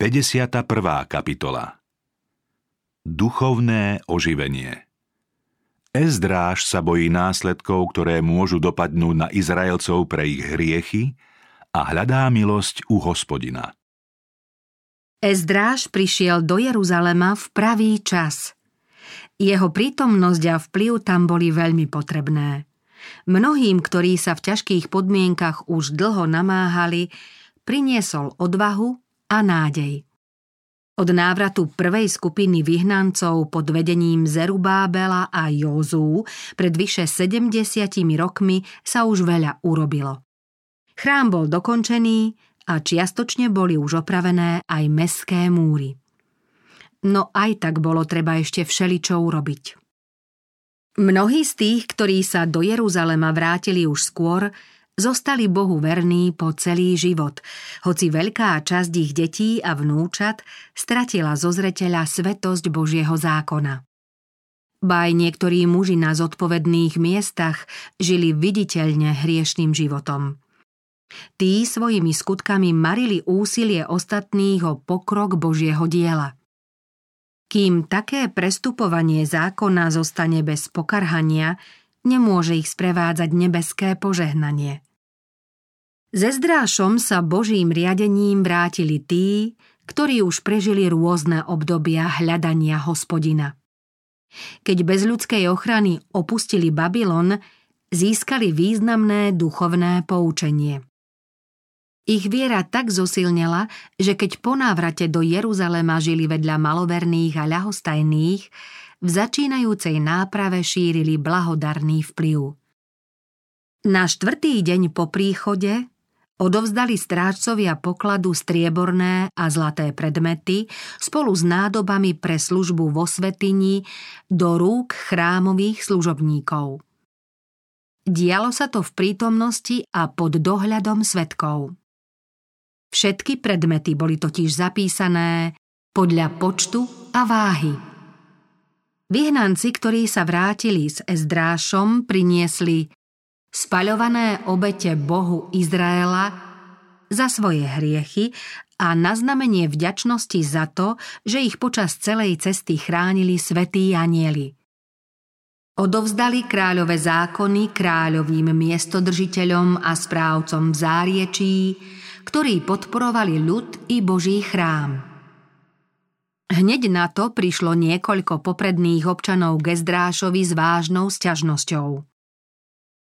51. kapitola Duchovné oživenie Ezdráž sa bojí následkov, ktoré môžu dopadnúť na Izraelcov pre ich hriechy a hľadá milosť u hospodina. Ezdráž prišiel do Jeruzalema v pravý čas. Jeho prítomnosť a vplyv tam boli veľmi potrebné. Mnohým, ktorí sa v ťažkých podmienkach už dlho namáhali, priniesol odvahu a nádej. Od návratu prvej skupiny vyhnancov pod vedením Zerubábela a Jozú pred vyše 70 rokmi sa už veľa urobilo. Chrám bol dokončený a čiastočne boli už opravené aj meské múry. No aj tak bolo treba ešte všeličo urobiť. Mnohí z tých, ktorí sa do Jeruzalema vrátili už skôr, Zostali Bohu verní po celý život, hoci veľká časť ich detí a vnúčat stratila zo zreteľa svetosť Božieho zákona. Baj niektorí muži na zodpovedných miestach žili viditeľne hriešným životom. Tí svojimi skutkami marili úsilie ostatných o pokrok Božieho diela. Kým také prestupovanie zákona zostane bez pokarhania, nemôže ich sprevádzať nebeské požehnanie. Ze zdrášom sa Božím riadením vrátili tí, ktorí už prežili rôzne obdobia hľadania hospodina. Keď bez ľudskej ochrany opustili Babylon, získali významné duchovné poučenie. Ich viera tak zosilnela, že keď po návrate do Jeruzalema žili vedľa maloverných a ľahostajných, v začínajúcej náprave šírili blahodarný vplyv. Na štvrtý deň po príchode odovzdali strážcovia pokladu strieborné a zlaté predmety spolu s nádobami pre službu vo svetini do rúk chrámových služobníkov. Dialo sa to v prítomnosti a pod dohľadom svetkov. Všetky predmety boli totiž zapísané podľa počtu a váhy. Vyhnanci, ktorí sa vrátili s Ezdrášom, priniesli spaľované obete Bohu Izraela za svoje hriechy a na znamenie vďačnosti za to, že ich počas celej cesty chránili svätí anieli. Odovzdali kráľové zákony kráľovým miestodržiteľom a správcom v záriečí, ktorí podporovali ľud i Boží chrám. Hneď na to prišlo niekoľko popredných občanov Gezdrášovi s vážnou sťažnosťou.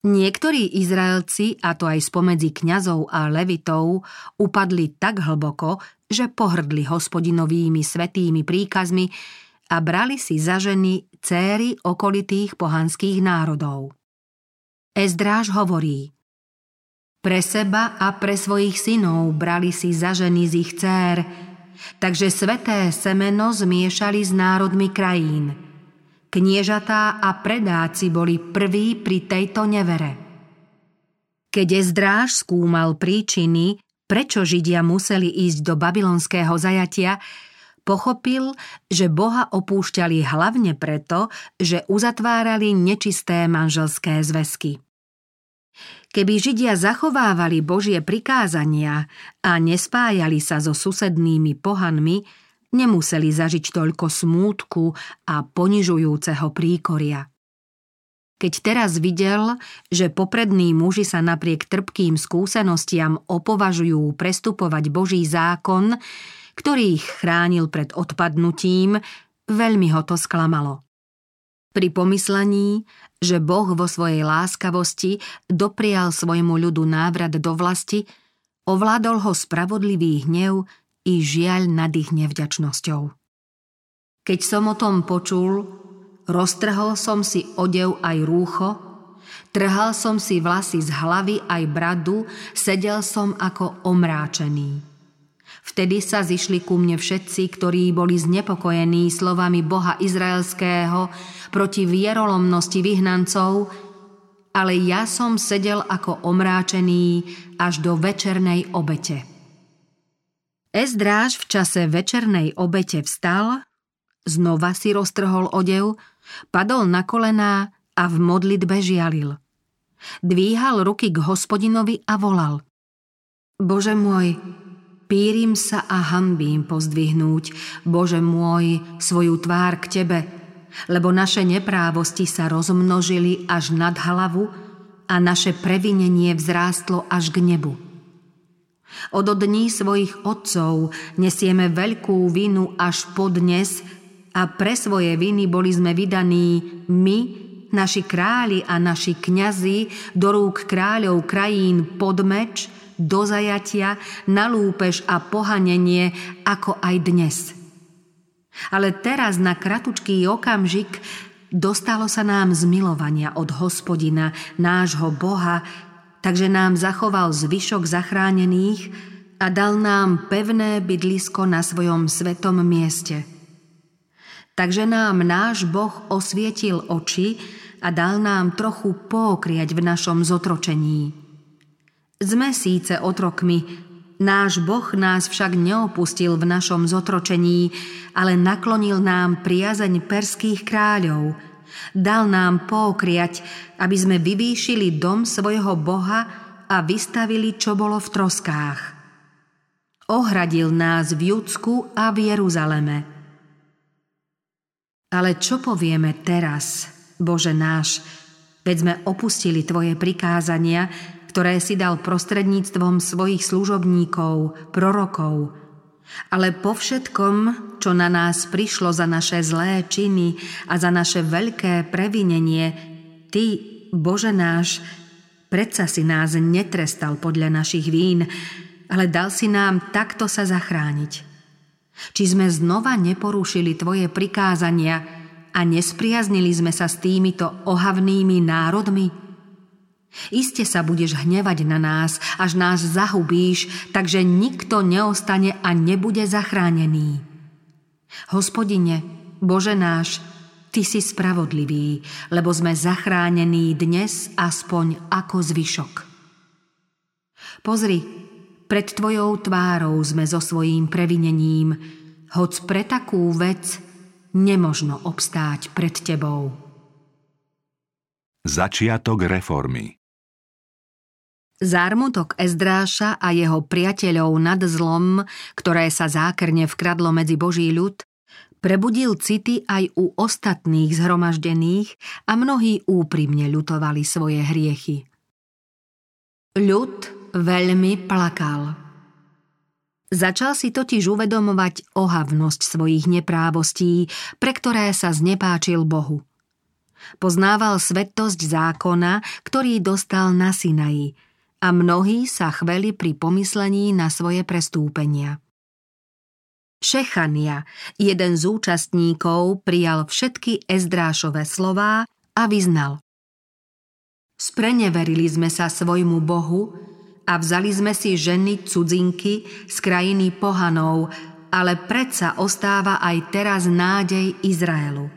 Niektorí Izraelci, a to aj spomedzi kňazov a levitov, upadli tak hlboko, že pohrdli hospodinovými svetými príkazmi a brali si za ženy céry okolitých pohanských národov. Ezdráž hovorí Pre seba a pre svojich synov brali si za ženy z ich cér, takže sveté semeno zmiešali s národmi krajín – Kniežatá a predáci boli prví pri tejto nevere. Keď Ezdráž skúmal príčiny, prečo Židia museli ísť do babylonského zajatia, pochopil, že Boha opúšťali hlavne preto, že uzatvárali nečisté manželské zväzky. Keby Židia zachovávali Božie prikázania a nespájali sa so susednými pohanmi, nemuseli zažiť toľko smútku a ponižujúceho príkoria. Keď teraz videl, že poprední muži sa napriek trpkým skúsenostiam opovažujú prestupovať Boží zákon, ktorý ich chránil pred odpadnutím, veľmi ho to sklamalo. Pri pomyslení, že Boh vo svojej láskavosti doprial svojmu ľudu návrat do vlasti, ovládol ho spravodlivý hnev i žiaľ nad ich nevďačnosťou. Keď som o tom počul, roztrhol som si odev aj rúcho, trhal som si vlasy z hlavy aj bradu, sedel som ako omráčený. Vtedy sa zišli ku mne všetci, ktorí boli znepokojení slovami Boha Izraelského proti vierolomnosti vyhnancov, ale ja som sedel ako omráčený až do večernej obete. Ezdráž v čase večernej obete vstal, znova si roztrhol odev, padol na kolená a v modlitbe žialil. Dvíhal ruky k hospodinovi a volal. Bože môj, Pírim sa a hambím pozdvihnúť, Bože môj, svoju tvár k Tebe, lebo naše neprávosti sa rozmnožili až nad hlavu a naše previnenie vzrástlo až k nebu. Od dní svojich otcov nesieme veľkú vinu až po dnes a pre svoje viny boli sme vydaní my, naši králi a naši kňazi do rúk kráľov krajín pod meč – do zajatia, na lúpež a pohanenie, ako aj dnes. Ale teraz na kratučký okamžik dostalo sa nám zmilovania od hospodina, nášho Boha, takže nám zachoval zvyšok zachránených a dal nám pevné bydlisko na svojom svetom mieste. Takže nám náš Boh osvietil oči a dal nám trochu pokriať v našom zotročení. Sme síce otrokmi, náš Boh nás však neopustil v našom zotročení, ale naklonil nám priazeň perských kráľov. Dal nám pokriať, aby sme vyvýšili dom svojho Boha a vystavili, čo bolo v troskách. Ohradil nás v Judsku a v Jeruzaleme. Ale čo povieme teraz, Bože náš, veď sme opustili Tvoje prikázania, ktoré si dal prostredníctvom svojich služobníkov, prorokov. Ale po všetkom, čo na nás prišlo za naše zlé činy a za naše veľké previnenie, Ty, Bože náš, predsa si nás netrestal podľa našich vín, ale dal si nám takto sa zachrániť. Či sme znova neporušili Tvoje prikázania a nespriaznili sme sa s týmito ohavnými národmi? Iste sa budeš hnevať na nás, až nás zahubíš, takže nikto neostane a nebude zachránený. Hospodine, Bože náš, Ty si spravodlivý, lebo sme zachránení dnes aspoň ako zvyšok. Pozri, pred Tvojou tvárou sme so svojím previnením, hoc pre takú vec nemožno obstáť pred Tebou. Začiatok reformy Zármutok Ezdráša a jeho priateľov nad zlom, ktoré sa zákerne vkradlo medzi Boží ľud, prebudil city aj u ostatných zhromaždených a mnohí úprimne ľutovali svoje hriechy. Ľud veľmi plakal. Začal si totiž uvedomovať ohavnosť svojich neprávostí, pre ktoré sa znepáčil Bohu. Poznával svetosť zákona, ktorý dostal na Sinaji – a mnohí sa chveli pri pomyslení na svoje prestúpenia. Šechania, jeden z účastníkov, prijal všetky Ezdrášové slová a vyznal. Spreneverili sme sa svojmu Bohu a vzali sme si ženy cudzinky z krajiny pohanov, ale predsa ostáva aj teraz nádej Izraelu.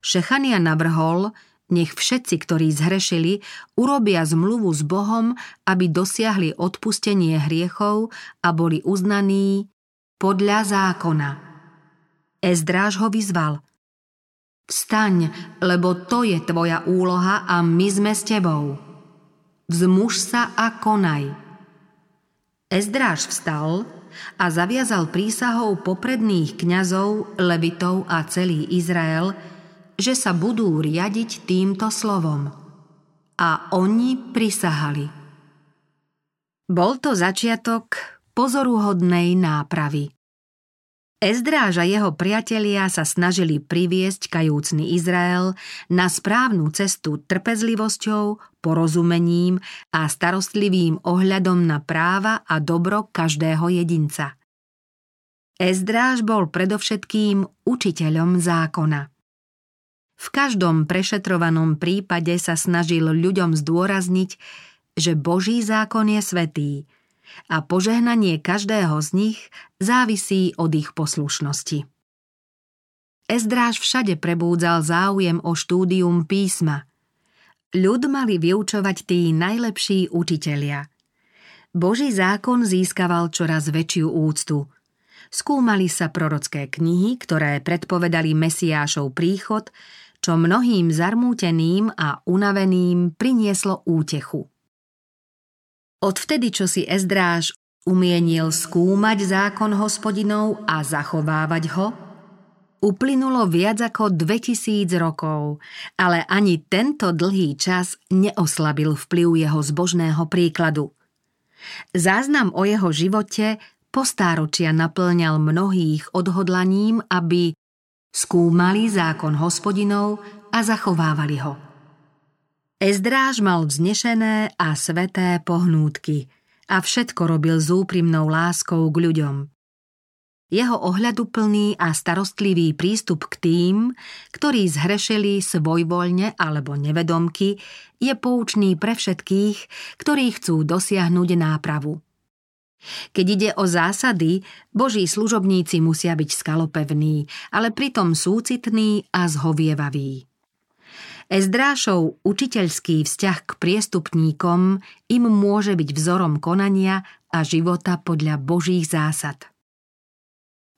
Šechania navrhol, nech všetci, ktorí zhrešili, urobia zmluvu s Bohom, aby dosiahli odpustenie hriechov a boli uznaní podľa zákona. Ezdráž ho vyzval. Vstaň, lebo to je tvoja úloha a my sme s tebou. Vzmuž sa a konaj. Ezdráž vstal a zaviazal prísahou popredných kňazov, levitov a celý Izrael – že sa budú riadiť týmto slovom. A oni prisahali. Bol to začiatok pozoruhodnej nápravy. Ezdráž a jeho priatelia sa snažili priviesť kajúcný Izrael na správnu cestu trpezlivosťou, porozumením a starostlivým ohľadom na práva a dobro každého jedinca. Ezdráž bol predovšetkým učiteľom zákona. V každom prešetrovanom prípade sa snažil ľuďom zdôrazniť, že Boží zákon je svetý a požehnanie každého z nich závisí od ich poslušnosti. Ezdráž všade prebúdzal záujem o štúdium písma. Ľud mali vyučovať tí najlepší učitelia. Boží zákon získaval čoraz väčšiu úctu – skúmali sa prorocké knihy, ktoré predpovedali Mesiášov príchod čo mnohým zarmúteným a unaveným prinieslo útechu. Odvtedy, čo si Ezdráž umienil skúmať zákon hospodinov a zachovávať ho, Uplynulo viac ako 2000 rokov, ale ani tento dlhý čas neoslabil vplyv jeho zbožného príkladu. Záznam o jeho živote postáročia naplňal mnohých odhodlaním, aby skúmali zákon hospodinov a zachovávali ho. Ezdráž mal vznešené a sveté pohnútky a všetko robil s úprimnou láskou k ľuďom. Jeho ohľaduplný a starostlivý prístup k tým, ktorí zhrešili svojvoľne alebo nevedomky, je poučný pre všetkých, ktorí chcú dosiahnuť nápravu. Keď ide o zásady, boží služobníci musia byť skalopevní, ale pritom súcitní a zhovievaví. Ezdrášov učiteľský vzťah k priestupníkom im môže byť vzorom konania a života podľa božích zásad.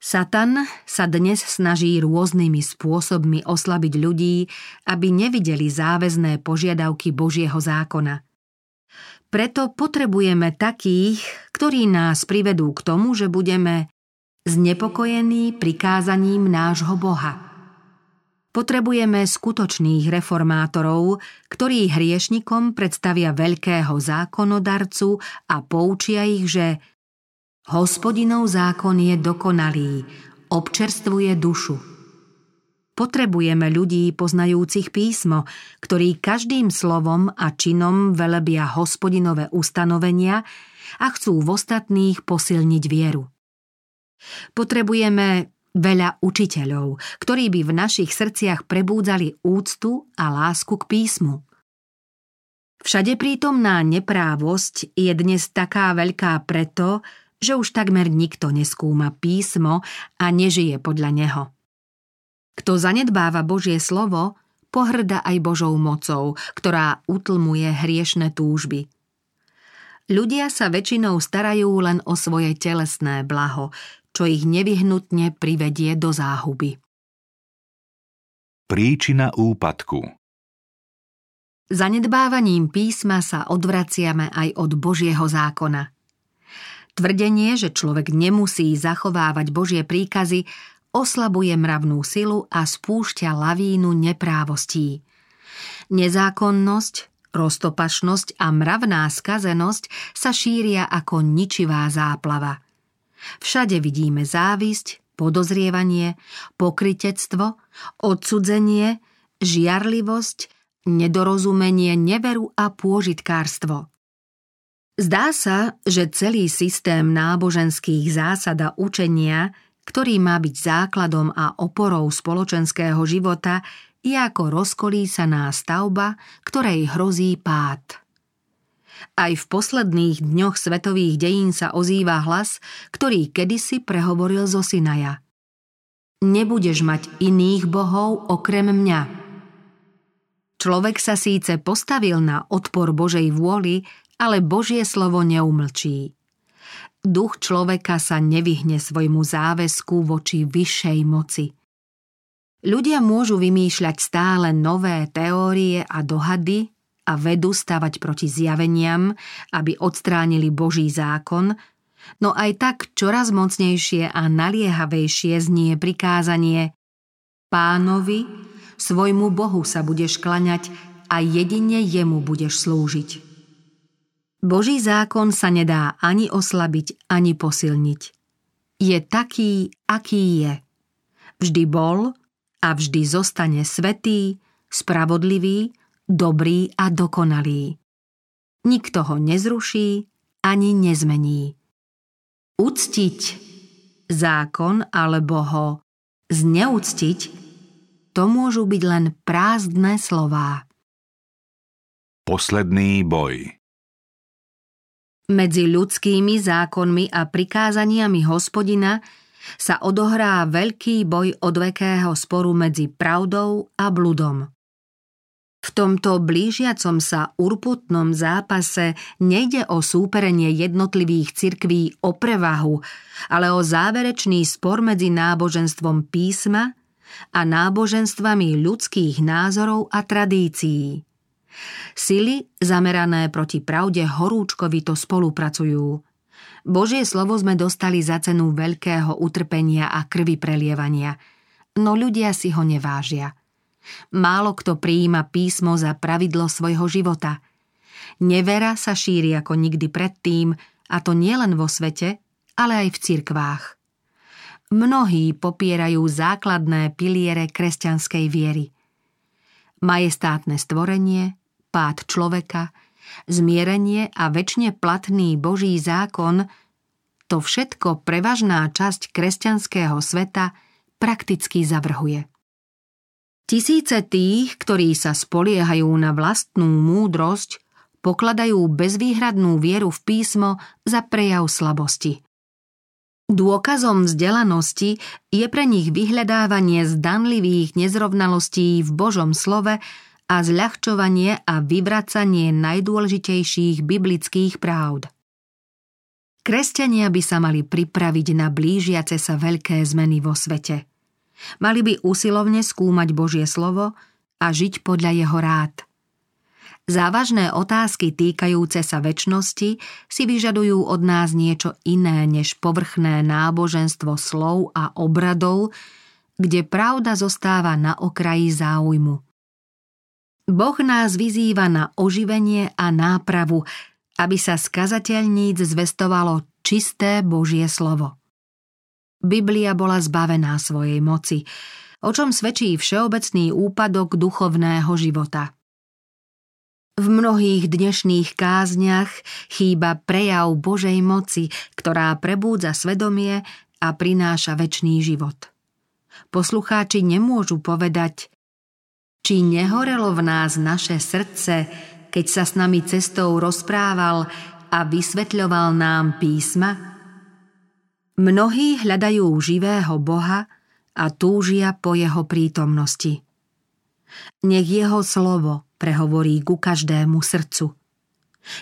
Satan sa dnes snaží rôznymi spôsobmi oslabiť ľudí, aby nevideli záväzné požiadavky Božieho zákona. Preto potrebujeme takých, ktorí nás privedú k tomu, že budeme znepokojení prikázaním nášho Boha. Potrebujeme skutočných reformátorov, ktorí hriešnikom predstavia veľkého zákonodarcu a poučia ich, že Hospodinov zákon je dokonalý, občerstvuje dušu. Potrebujeme ľudí poznajúcich písmo, ktorí každým slovom a činom velebia hospodinové ustanovenia a chcú v ostatných posilniť vieru. Potrebujeme veľa učiteľov, ktorí by v našich srdciach prebúdzali úctu a lásku k písmu. Všade prítomná neprávosť je dnes taká veľká preto, že už takmer nikto neskúma písmo a nežije podľa neho. Kto zanedbáva Božie slovo, pohrda aj Božou mocou, ktorá utlmuje hriešne túžby. Ľudia sa väčšinou starajú len o svoje telesné blaho, čo ich nevyhnutne privedie do záhuby. Príčina úpadku Zanedbávaním písma sa odvraciame aj od Božieho zákona – Tvrdenie, že človek nemusí zachovávať Božie príkazy, oslabuje mravnú silu a spúšťa lavínu neprávostí. Nezákonnosť, roztopašnosť a mravná skazenosť sa šíria ako ničivá záplava. Všade vidíme závisť, podozrievanie, pokritectvo, odsudzenie, žiarlivosť, nedorozumenie, neveru a pôžitkárstvo. Zdá sa, že celý systém náboženských zásad a učenia, ktorý má byť základom a oporou spoločenského života, je ako rozkolísaná stavba, ktorej hrozí pád. Aj v posledných dňoch svetových dejín sa ozýva hlas, ktorý kedysi prehovoril zo Sinaja. Nebudeš mať iných bohov okrem mňa. Človek sa síce postavil na odpor Božej vôli, ale Božie slovo neumlčí. Duch človeka sa nevyhne svojmu záväzku voči vyššej moci. Ľudia môžu vymýšľať stále nové teórie a dohady a vedú stavať proti zjaveniam, aby odstránili Boží zákon, no aj tak čoraz mocnejšie a naliehavejšie znie prikázanie Pánovi, svojmu Bohu sa budeš klaňať a jedine jemu budeš slúžiť. Boží zákon sa nedá ani oslabiť, ani posilniť. Je taký, aký je. Vždy bol a vždy zostane svetý, spravodlivý, dobrý a dokonalý. Nikto ho nezruší ani nezmení. Uctiť zákon alebo ho zneúctiť, to môžu byť len prázdne slová. Posledný boj medzi ľudskými zákonmi a prikázaniami hospodina sa odohrá veľký boj odvekého sporu medzi pravdou a bludom. V tomto blížiacom sa urputnom zápase nejde o súperenie jednotlivých cirkví o prevahu, ale o záverečný spor medzi náboženstvom písma a náboženstvami ľudských názorov a tradícií. Sily zamerané proti pravde horúčkovito spolupracujú. Božie slovo sme dostali za cenu veľkého utrpenia a krvi prelievania, no ľudia si ho nevážia. Málo kto prijíma písmo za pravidlo svojho života. Nevera sa šíri ako nikdy predtým, a to nielen vo svete, ale aj v cirkvách. Mnohí popierajú základné piliere kresťanskej viery. Majestátne stvorenie, pád človeka – zmierenie a väčšine platný Boží zákon, to všetko prevažná časť kresťanského sveta prakticky zavrhuje. Tisíce tých, ktorí sa spoliehajú na vlastnú múdrosť, pokladajú bezvýhradnú vieru v písmo za prejav slabosti. Dôkazom vzdelanosti je pre nich vyhľadávanie zdanlivých nezrovnalostí v Božom slove a zľahčovanie a vyvracanie najdôležitejších biblických pravd. Kresťania by sa mali pripraviť na blížiace sa veľké zmeny vo svete. Mali by usilovne skúmať Božie slovo a žiť podľa jeho rád. Závažné otázky týkajúce sa väčšnosti si vyžadujú od nás niečo iné než povrchné náboženstvo slov a obradov, kde pravda zostáva na okraji záujmu. Boh nás vyzýva na oživenie a nápravu, aby sa z zvestovalo čisté Božie slovo. Biblia bola zbavená svojej moci, o čom svedčí všeobecný úpadok duchovného života. V mnohých dnešných kázniach chýba prejav Božej moci, ktorá prebúdza svedomie a prináša väčší život. Poslucháči nemôžu povedať či nehorelo v nás naše srdce, keď sa s nami cestou rozprával a vysvetľoval nám písma? Mnohí hľadajú živého Boha a túžia po jeho prítomnosti. Nech jeho slovo prehovorí ku každému srdcu.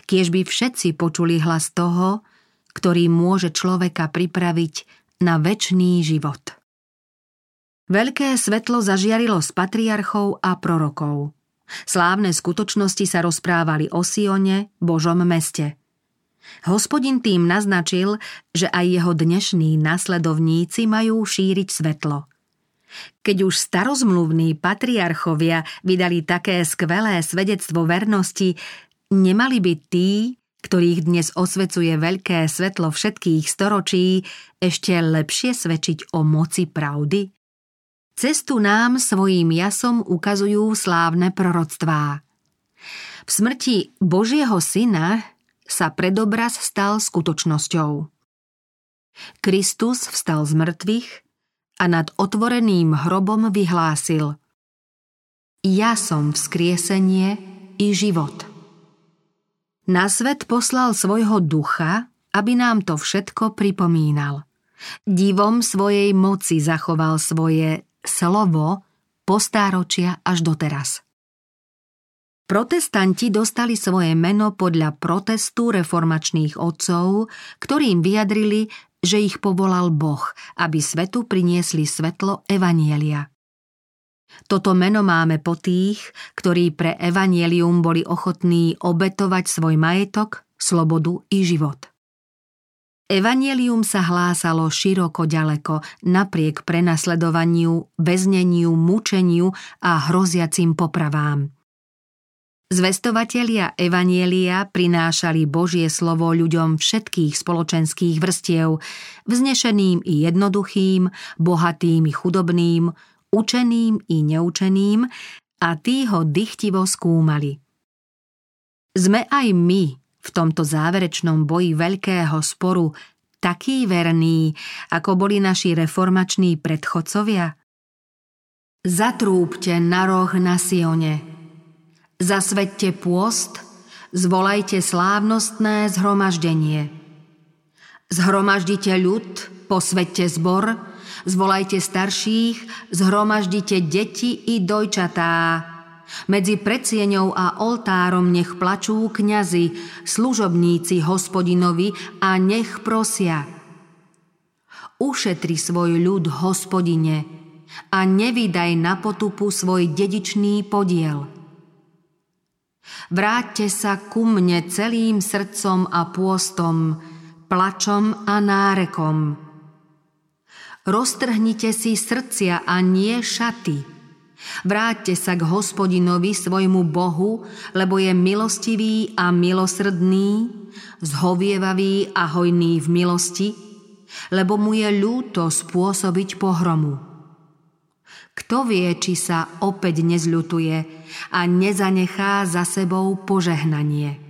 Kiež by všetci počuli hlas toho, ktorý môže človeka pripraviť na väčší život. Veľké svetlo zažiarilo z patriarchov a prorokov. Slávne skutočnosti sa rozprávali o Sione, Božom meste. Hospodin tým naznačil, že aj jeho dnešní nasledovníci majú šíriť svetlo. Keď už starozmluvní patriarchovia vydali také skvelé svedectvo vernosti, nemali by tí, ktorých dnes osvecuje veľké svetlo všetkých storočí, ešte lepšie svedčiť o moci pravdy? Cestu nám svojím jasom ukazujú slávne proroctvá. V smrti Božieho syna sa predobraz stal skutočnosťou. Kristus vstal z mŕtvych a nad otvoreným hrobom vyhlásil Ja som vzkriesenie i život. Na svet poslal svojho ducha, aby nám to všetko pripomínal. Divom svojej moci zachoval svoje slovo postáročia až doteraz. Protestanti dostali svoje meno podľa protestu reformačných otcov, ktorým vyjadrili, že ich povolal Boh, aby svetu priniesli svetlo Evanielia. Toto meno máme po tých, ktorí pre Evanielium boli ochotní obetovať svoj majetok, slobodu i život. Evangelium sa hlásalo široko ďaleko, napriek prenasledovaniu, väzneniu, mučeniu a hroziacim popravám. Zvestovatelia Evanielia prinášali Božie slovo ľuďom všetkých spoločenských vrstiev, vznešeným i jednoduchým, bohatým i chudobným, učeným i neučeným a tí ho dychtivo skúmali. Sme aj my v tomto záverečnom boji veľkého sporu taký verný, ako boli naši reformační predchodcovia? Zatrúbte na roh na Sione. Zasvedte pôst, zvolajte slávnostné zhromaždenie. Zhromaždite ľud, posvedte zbor, zvolajte starších, zhromaždite deti i dojčatá, medzi predsieňou a oltárom nech plačú kňazi, služobníci hospodinovi a nech prosia. Ušetri svoj ľud, hospodine, a nevydaj na potupu svoj dedičný podiel. Vráťte sa ku mne celým srdcom a pôstom, plačom a nárekom. Roztrhnite si srdcia a nie šaty. Vráťte sa k hospodinovi svojmu Bohu, lebo je milostivý a milosrdný, zhovievavý a hojný v milosti, lebo mu je ľúto spôsobiť pohromu. Kto vie, či sa opäť nezľutuje a nezanechá za sebou požehnanie?